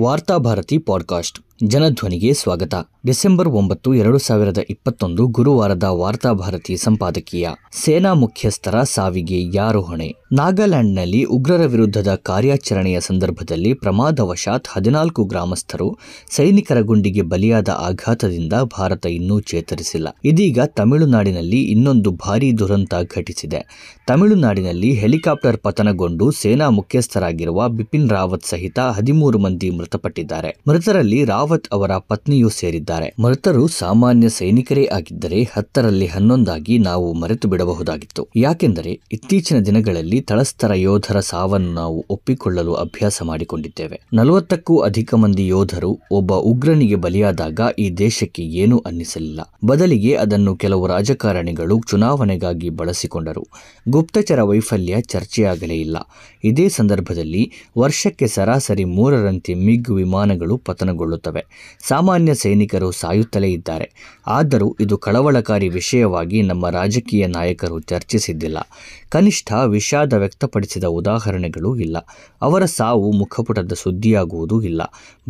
Varthabharati podcast. ಜನಧ್ವನಿಗೆ ಸ್ವಾಗತ. December ಒಂಬತ್ತು, ಎರಡು ಸಾವಿರದ ಇಪ್ಪತ್ತೊಂದು ಗುರುವಾರದ ವಾರ್ತಾಭಾರತಿ ಸಂಪಾದಕೀಯ. ಸೇನಾ ಮುಖ್ಯಸ್ಥರ ಸಾವಿಗೆ ಯಾರು ಹೊಣೆ? ನಾಗಾಲ್ಯಾಂಡ್ನಲ್ಲಿ ಉಗ್ರರ ವಿರುದ್ಧದ ಕಾರ್ಯಾಚರಣೆಯ ಸಂದರ್ಭದಲ್ಲಿ ಪ್ರಮಾದವಶಾತ್ ಹದಿನಾಲ್ಕು ಗ್ರಾಮಸ್ಥರು ಸೈನಿಕರ ಗುಂಡಿಗೆ ಬಲಿಯಾದ ಆಘಾತದಿಂದ ಭಾರತ ಇನ್ನೂ ಚೇತರಿಸಿಲ್ಲ. ಇದೀಗ ತಮಿಳುನಾಡಿನಲ್ಲಿ ಇನ್ನೊಂದು ಭಾರೀ ದುರಂತ ಘಟಿಸಿದೆ. ತಮಿಳುನಾಡಿನಲ್ಲಿ ಹೆಲಿಕಾಪ್ಟರ್ ಪತನಗೊಂಡು ಸೇನಾ ಮುಖ್ಯಸ್ಥರಾಗಿರುವ ಬಿಪಿನ್ ರಾವತ್ ಸಹಿತ ಹದಿಮೂರು ಮಂದಿ ಮೃತಪಟ್ಟಿದ್ದಾರೆ. ಮೃತರಲ್ಲಿ ರಾವತ್ ಅವರ ಪತ್ನಿಯೂ ಸೇರಿದ್ದಾರೆ. ಮೃತರು ಸಾಮಾನ್ಯ ಸೈನಿಕರೇ ಆಗಿದ್ದರೆ ಹತ್ತರಲ್ಲಿ ಹನ್ನೊಂದಾಗಿ ನಾವು ಮರೆತು ಬಿಡಬಹುದಾಗಿತ್ತು. ಯಾಕೆಂದರೆ ಇತ್ತೀಚಿನ ದಿನಗಳಲ್ಲಿ ತಳಸ್ತರ ಯೋಧರ ಸಾವನ್ನು ನಾವು ಒಪ್ಪಿಕೊಳ್ಳಲು ಅಭ್ಯಾಸ ಮಾಡಿಕೊಂಡಿದ್ದೇವೆ. ನಲವತ್ತಕ್ಕೂ ಅಧಿಕ ಮಂದಿ ಯೋಧರು ಒಬ್ಬ ಉಗ್ರನಿಗೆ ಬಲಿಯಾದಾಗ ಈ ದೇಶಕ್ಕೆ ಏನೂ ಅನ್ನಿಸಲಿಲ್ಲ. ಬದಲಿಗೆ ಅದನ್ನು ಕೆಲವು ರಾಜಕಾರಣಿಗಳು ಚುನಾವಣೆಗಾಗಿ ಬಳಸಿಕೊಂಡರು. ಗುಪ್ತಚರ ವೈಫಲ್ಯ ಚರ್ಚೆಯಾಗಲೇ ಇಲ್ಲ. ಇದೇ ಸಂದರ್ಭದಲ್ಲಿ ವರ್ಷಕ್ಕೆ ಸರಾಸರಿ ಮೂರರಂತೆ ಮಿಗ್ ವಿಮಾನಗಳು ಪತನಗೊಳ್ಳುತ್ತವೆ. ಸಾಮಾನ್ಯ ಸೈನಿಕರು ಸಾಯುತ್ತಲೇ ಇದ್ದಾರೆ. ಆದರೂ ಇದು ಕಳವಳಕಾರಿ ವಿಷಯವಾಗಿ ನಮ್ಮ ರಾಜಕೀಯ ನಾಯಕರು ಚರ್ಚಿಸಿದ್ದಿಲ್ಲ. ಕನಿಷ್ಠ ವಿಷಾದ ವ್ಯಕ್ತಪಡಿಸಿದ ಉದಾಹರಣೆಗಳು ಇಲ್ಲ. ಅವರ ಸಾವು ಮುಖಪುಟದ ಸುದ್ದಿಯಾಗುವುದೂ ಇಲ್ಲ.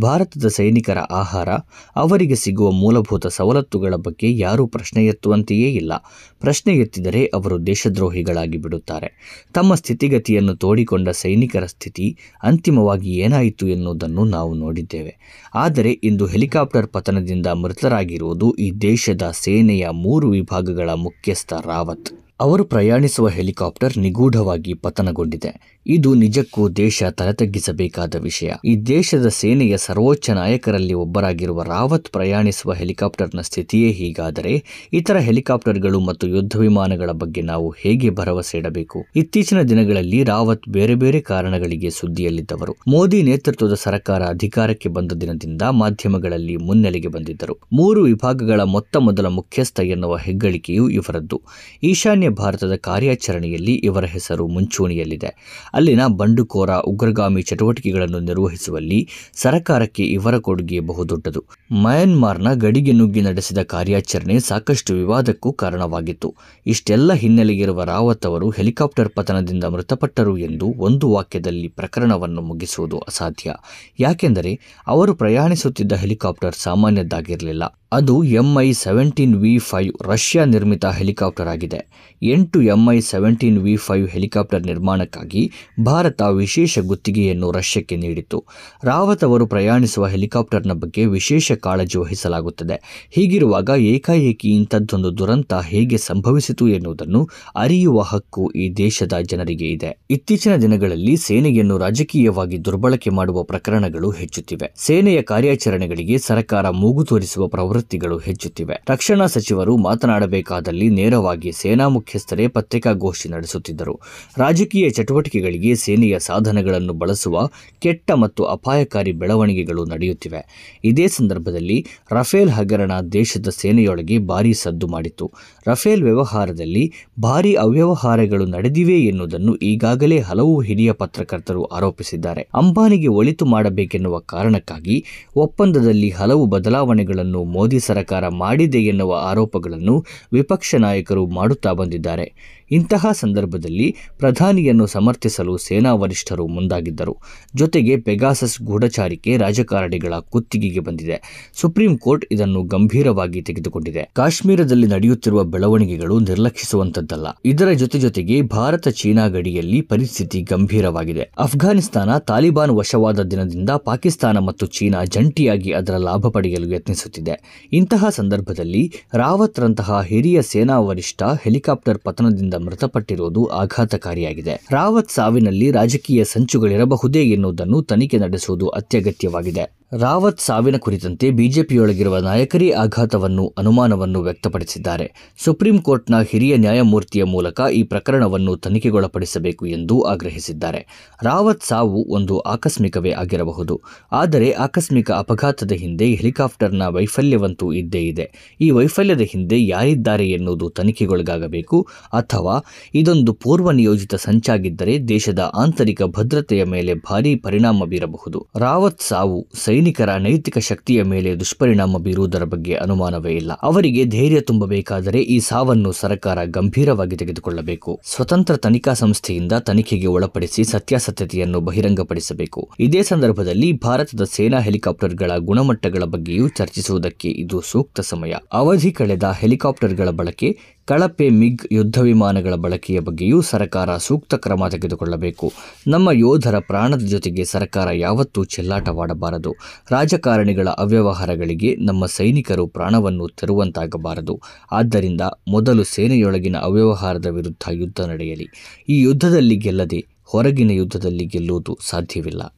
ಭಾರತದ ಸೈನಿಕರ ಆಹಾರ, ಅವರಿಗೆ ಸಿಗುವ ಮೂಲಭೂತ ಸವಲತ್ತುಗಳ ಬಗ್ಗೆ ಯಾರೂ ಪ್ರಶ್ನೆ ಎತ್ತುವಂತೆಯೇ ಇಲ್ಲ. ಪ್ರಶ್ನೆ ಎತ್ತಿದರೆ ಅವರು ದೇಶದ್ರೋಹಿಗಳಾಗಿ ಬಿಡುತ್ತಾರೆ. ತಮ್ಮ ಸ್ಥಿತಿಗತಿಯನ್ನು ತೋಡಿಕೊಂಡ ಸೈನಿಕರ ಸ್ಥಿತಿ ಅಂತಿಮವಾಗಿ ಏನಾಯಿತು ಎನ್ನುವುದನ್ನು ನಾವು ನೋಡಿದ್ದೇವೆ. ಆದರೆ ಇಂದು ಹೆಲಿಕಾಪ್ಟರ್ ಪತನದಿಂದ ಮೃತರಾಗಿರುವುದು ಈ ದೇಶದ ಸೇನೆಯ ಮೂರು ವಿಭಾಗಗಳ ಮುಖ್ಯಸ್ಥ ರಾವತ್. ಅವರು ಪ್ರಯಾಣಿಸುವ ಹೆಲಿಕಾಪ್ಟರ್ ನಿಗೂಢವಾಗಿ ಪತನಗೊಂಡಿದೆ. ಇದು ನಿಜಕ್ಕೂ ದೇಶ ತಲೆತಗ್ಗಿಸಬೇಕಾದ ವಿಷಯ. ಈ ದೇಶದ ಸೇನೆಯ ಸರ್ವೋಚ್ಚ ನಾಯಕರಲ್ಲಿ ಒಬ್ಬರಾಗಿರುವ ರಾವತ್ ಪ್ರಯಾಣಿಸುವ ಹೆಲಿಕಾಪ್ಟರ್ನ ಸ್ಥಿತಿಯೇ ಹೀಗಾದರೆ, ಇತರ ಹೆಲಿಕಾಪ್ಟರ್ಗಳು ಮತ್ತು ಯುದ್ಧ ವಿಮಾನಗಳ ಬಗ್ಗೆ ನಾವು ಹೇಗೆ ಭರವಸೆ ಇಡಬೇಕು? ಇತ್ತೀಚಿನ ದಿನಗಳಲ್ಲಿ ರಾವತ್ ಬೇರೆ ಬೇರೆ ಕಾರಣಗಳಿಗೆ ಸುದ್ದಿಯಲ್ಲಿದ್ದವರು. ಮೋದಿ ನೇತೃತ್ವದ ಸರ್ಕಾರ ಅಧಿಕಾರಕ್ಕೆ ಬಂದ ದಿನದಿಂದ ಮಾಧ್ಯಮಗಳಲ್ಲಿ ಮುನ್ನೆಲೆಗೆ ಬಂದಿದ್ದರು. ಮೂರು ವಿಭಾಗಗಳ ಮೊತ್ತ ಮೊದಲ ಮುಖ್ಯಸ್ಥ ಎನ್ನುವ ಹೆಗ್ಗಳಿಕೆಯು ಇವರದ್ದು. ಈಶಾನ್ಯ ಭಾರತದ ಕಾರ್ಯಾಚರಣೆಯಲ್ಲಿ ಇವರ ಹೆಸರು ಮುಂಚೂಣಿಯಲ್ಲಿದೆ. ಅಲ್ಲಿನ ಬಂಡುಕೋರ ಉಗ್ರಗಾಮಿ ಚಟುವಟಿಕೆಗಳನ್ನು ನಿರ್ವಹಿಸುವಲ್ಲಿ ಸರಕಾರಕ್ಕೆ ಇವರ ಕೊಡುಗೆ ಬಹುದೊಡ್ಡದು. ಮಯನ್ಮಾರ್ನ ಗಡಿಗೆ ನುಗ್ಗಿ ನಡೆಸಿದ ಕಾರ್ಯಾಚರಣೆ ಸಾಕಷ್ಟು ವಿವಾದಕ್ಕೂ ಕಾರಣವಾಗಿತ್ತು. ಇಷ್ಟೆಲ್ಲ ಹಿನ್ನೆಲೆಗಿರುವ ರಾವತ್ ಅವರು ಹೆಲಿಕಾಪ್ಟರ್ ಪತನದಿಂದ ಮೃತಪಟ್ಟರು ಎಂದು ಒಂದು ವಾಕ್ಯದಲ್ಲಿ ಪ್ರಕರಣವನ್ನು ಮುಗಿಸುವುದು ಅಸಾಧ್ಯ. ಯಾಕೆಂದರೆ ಅವರು ಪ್ರಯಾಣಿಸುತ್ತಿದ್ದ ಹೆಲಿಕಾಪ್ಟರ್ ಸಾಮಾನ್ಯದ್ದಾಗಿರಲಿಲ್ಲ. ಅದು MI seventeen V five Russia ನಿರ್ಮಿತ ಹೆಲಿಕಾಪ್ಟರ್ ಆಗಿದೆ. ಎಂಟು MI seventeen V five helicopter ನಿರ್ಮಾಣಕ್ಕಾಗಿ ಭಾರತ ವಿಶೇಷ ಗುತ್ತಿಗೆಯನ್ನು ರಷ್ಯಕ್ಕೆ ನೀಡಿತು ರಾವತ್ ಅವರು ಪ್ರಯಾಣಿಸುವ ಹೆಲಿಕಾಪ್ಟರ್ನ ಬಗ್ಗೆ ವಿಶೇಷ ಕಾಳಜಿ ವಹಿಸಲಾಗುತ್ತದೆ. ಹೀಗಿರುವಾಗ ಏಕಾಏಕಿ ಇಂಥದ್ದೊಂದು ದುರಂತ ಹೇಗೆ ಸಂಭವಿಸಿತು ಎನ್ನುವುದನ್ನು ಅರಿಯುವ ಹಕ್ಕು ಈ ದೇಶದ ಜನರಿಗೆ ಇದೆ. ಇತ್ತೀಚಿನ ದಿನಗಳಲ್ಲಿ ಸೇನೆಯನ್ನು ರಾಜಕೀಯವಾಗಿ ದುರ್ಬಳಕೆ ಮಾಡುವ ಪ್ರಕರಣಗಳು ಹೆಚ್ಚುತ್ತಿವೆ. ಸೇನೆಯ ಕಾರ್ಯಾಚರಣೆಗಳಿಗೆ ಸರ್ಕಾರ ಮೂಗು ತೋರಿಸುವ ಪ್ರವೃತ್ತಿಗಳು ಹೆಚ್ಚುತ್ತಿವೆ. ರಕ್ಷಣಾ ಸಚಿವರು ಮಾತನಾಡಬೇಕಾದಲ್ಲಿ ನೇರವಾಗಿ ಸೇನಾ ಮುಖ್ಯಸ್ಥರೇ ಪತ್ರಿಕಾಗೋಷ್ಠಿ ನಡೆಸುತ್ತಿದ್ದರು. ರಾಜಕೀಯ ಚಟುವಟಿಕೆಗಳಿಗೆ ಸೇನೆಯ ಸಾಧನಗಳನ್ನು ಬಳಸುವ ಕೆಟ್ಟ ಮತ್ತು ಅಪಾಯಕಾರಿ ಬೆಳವಣಿಗೆಗಳು ನಡೆಯುತ್ತಿವೆ. ಇದೇ ಸಂದರ್ಭದಲ್ಲಿ ರಫೇಲ್ ಹಗರಣ ದೇಶದ ಸೇನೆಯೊಳಗೆ ಭಾರೀ ಸದ್ದು ಮಾಡಿತು ರಫೇಲ್ ವ್ಯವಹಾರದಲ್ಲಿ ಭಾರೀ ಅವ್ಯವಹಾರಗಳು ನಡೆದಿವೆ ಎನ್ನುವುದನ್ನು ಈಗಾಗಲೇ ಹಲವು ಹಿರಿಯ ಪತ್ರಕರ್ತರು ಆರೋಪಿಸಿದ್ದಾರೆ. ಅಂಬಾನಿಗೆ ಒಳಿತು ಮಾಡಬೇಕೆನ್ನುವ ಕಾರಣಕ್ಕಾಗಿ ಒಪ್ಪಂದದಲ್ಲಿ ಹಲವು ಬದಲಾವಣೆಗಳನ್ನು ಮೋದಿ ಸರ್ಕಾರ ಮಾಡಿದೆ ಎನ್ನುವ ಆರೋಪಗಳನ್ನು ವಿಪಕ್ಷ ನಾಯಕರು ಮಾಡುತ್ತಾ ಬಂದಿದ್ದಾರೆ. ಇಂತಹ ಸಂದರ್ಭದಲ್ಲಿ ಪ್ರಧಾನಿಯನ್ನು ಸಮರ್ಥಿಸಲು ಸೇನಾ ವರಿಷ್ಠರು ಮುಂದಾಗಿದ್ದರು. ಜೊತೆಗೆ ಪೆಗಾಸಸ್ ಗೂಢಚಾರಿಕೆ ರಾಜಕಾರಣಿಗಳ ಕುತ್ತಿಗೆಗೆ ಬಂದಿದೆ. ಸುಪ್ರೀಂ ಕೋರ್ಟ್ ಇದನ್ನು ಗಂಭೀರವಾಗಿ ತೆಗೆದುಕೊಂಡಿದೆ. ಕಾಶ್ಮೀರದಲ್ಲಿ ನಡೆಯುತ್ತಿರುವ ಬೆಳವಣಿಗೆಗಳು ನಿರ್ಲಕ್ಷಿಸುವಂತದ್ದಲ್ಲ ಇದರ ಜೊತೆ ಜೊತೆಗೆ ಭಾರತ ಚೀನಾ ಗಡಿಯಲ್ಲಿ ಪರಿಸ್ಥಿತಿ ಗಂಭೀರವಾಗಿದೆ. ಅಫ್ಘಾನಿಸ್ತಾನ ತಾಲಿಬಾನ್ ವಶವಾದ ದಿನದಿಂದ ಪಾಕಿಸ್ತಾನ ಮತ್ತು ಚೀನಾ ಜಂಟಿಯಾಗಿ ಅದರ ಲಾಭ ಪಡೆಯಲು ಯತ್ನಿಸುತ್ತಿದೆ. ಇಂತಹ ಸಂದರ್ಭದಲ್ಲಿ ರಾವತ್ರಂತಹ ಹಿರಿಯ ಸೇನಾ ವರಿಷ್ಠ ಹೆಲಿಕಾಪ್ಟರ್ ಪತನದಿಂದ ಮೃತಪಟ್ಟಿರುವುದು ಆಘಾತಕಾರಿಯಾಗಿದೆ. ರಾವತ್ ಸಾವಿನಲ್ಲಿ ರಾಜಕೀಯ ಸಂಚುಗಳಿರಬಹುದೇ ಎನ್ನುವುದನ್ನು ತನಿಖೆ ನಡೆಸುವುದು ಅತ್ಯಗತ್ಯವಾಗಿದೆ. ರಾವತ್ ಸಾವಿನ ಕುರಿತಂತೆ ಬಿಜೆಪಿಯೊಳಗಿರುವ ನಾಯಕರೇ ಆಘಾತವನ್ನು ಅನುಮಾನವನ್ನು ವ್ಯಕ್ತಪಡಿಸಿದ್ದಾರೆ. ಸುಪ್ರೀಂ ಕೋರ್ಟ್ನ ಹಿರಿಯ ನ್ಯಾಯಮೂರ್ತಿಯ ಮೂಲಕ ಈ ಪ್ರಕರಣವನ್ನು ತನಿಖೆಗೊಳಪಡಿಸಬೇಕು ಎಂದು ಆಗ್ರಹಿಸಿದ್ದಾರೆ. ರಾವತ್ ಸಾವು ಒಂದು ಆಕಸ್ಮಿಕವೇ ಆಗಿರಬಹುದು. ಆದರೆ ಆಕಸ್ಮಿಕ ಅಪಘಾತದ ಹಿಂದೆ ಹೆಲಿಕಾಪ್ಟರ್ನ ವೈಫಲ್ಯವಂತೂ ಇದ್ದೇ ಇದೆ. ಈ ವೈಫಲ್ಯದ ಹಿಂದೆ ಯಾರಿದ್ದಾರೆ ಎನ್ನುವುದು ತನಿಖೆಗೊಳಗಾಗಬೇಕು ಅಥವಾ ಇದೊಂದು ಪೂರ್ವ ನಿಯೋಜಿತ ಸಂಚಾಗಿದ್ದರೆ ದೇಶದ ಆಂತರಿಕ ಭದ್ರತೆಯ ಮೇಲೆ ಭಾರೀ ಪರಿಣಾಮ ಬೀರಬಹುದು. ರಾವತ್ ಸಾವು ಸೈನಿಕರ ನೈತಿಕ ಶಕ್ತಿಯ ಮೇಲೆ ದುಷ್ಪರಿಣಾಮ ಬೀರುವುದರ ಬಗ್ಗೆ ಅನುಮಾನವೇ ಇಲ್ಲ. ಅವರಿಗೆ ಧೈರ್ಯ ತುಂಬಬೇಕಾದರೆ ಈ ಸಾವನ್ನು ಸರ್ಕಾರ ಗಂಭೀರವಾಗಿ ತೆಗೆದುಕೊಳ್ಳಬೇಕು. ಸ್ವತಂತ್ರ ತನಿಖಾ ಸಂಸ್ಥೆಯಿಂದ ತನಿಖೆಗೆ ಒಳಪಡಿಸಿ ಸತ್ಯಾಸತ್ಯತೆಯನ್ನು ಬಹಿರಂಗಪಡಿಸಬೇಕು. ಇದೇ ಸಂದರ್ಭದಲ್ಲಿ ಭಾರತದ ಸೇನಾ ಹೆಲಿಕಾಪ್ಟರ್ಗಳ ಗುಣಮಟ್ಟಗಳ ಬಗ್ಗೆಯೂ ಚರ್ಚಿಸುವುದಕ್ಕೆ ಇದು ಸೂಕ್ತ ಸಮಯ. ಅವಧಿ ಕಳೆದ ಹೆಲಿಕಾಪ್ಟರ್ಗಳ ಬಳಕೆ ಕಳಪೆ ಮಿಗ್ ಯುದ್ಧ ವಿಮಾನಗಳ ಬಳಕೆಯ ಬಗ್ಗೆಯೂ ಸರ್ಕಾರ ಸೂಕ್ತ ಕ್ರಮ ತೆಗೆದುಕೊಳ್ಳಬೇಕು. ನಮ್ಮ ಯೋಧರ ಪ್ರಾಣದ ಜೊತೆಗೆ ಸರ್ಕಾರ ಯಾವತ್ತೂ ಚೆಲ್ಲಾಟವಾಡಬಾರದು. ರಾಜಕಾರಣಿಗಳ ಅವ್ಯವಹಾರಗಳಿಗೆ ನಮ್ಮ ಸೈನಿಕರು ಪ್ರಾಣವನ್ನು ತೆರುವಂತಾಗಬಾರದು. ಆದ್ದರಿಂದ ಮೊದಲು ಸೇನೆಯೊಳಗಿನ ಅವ್ಯವಹಾರದ ವಿರುದ್ಧ ಯುದ್ಧ ನಡೆಯಲಿ. ಈ ಯುದ್ಧದಲ್ಲಿ ಗೆಲ್ಲದೆ ಹೊರಗಿನ ಯುದ್ಧದಲ್ಲಿ ಗೆಲ್ಲುವುದು ಸಾಧ್ಯವಿಲ್ಲ.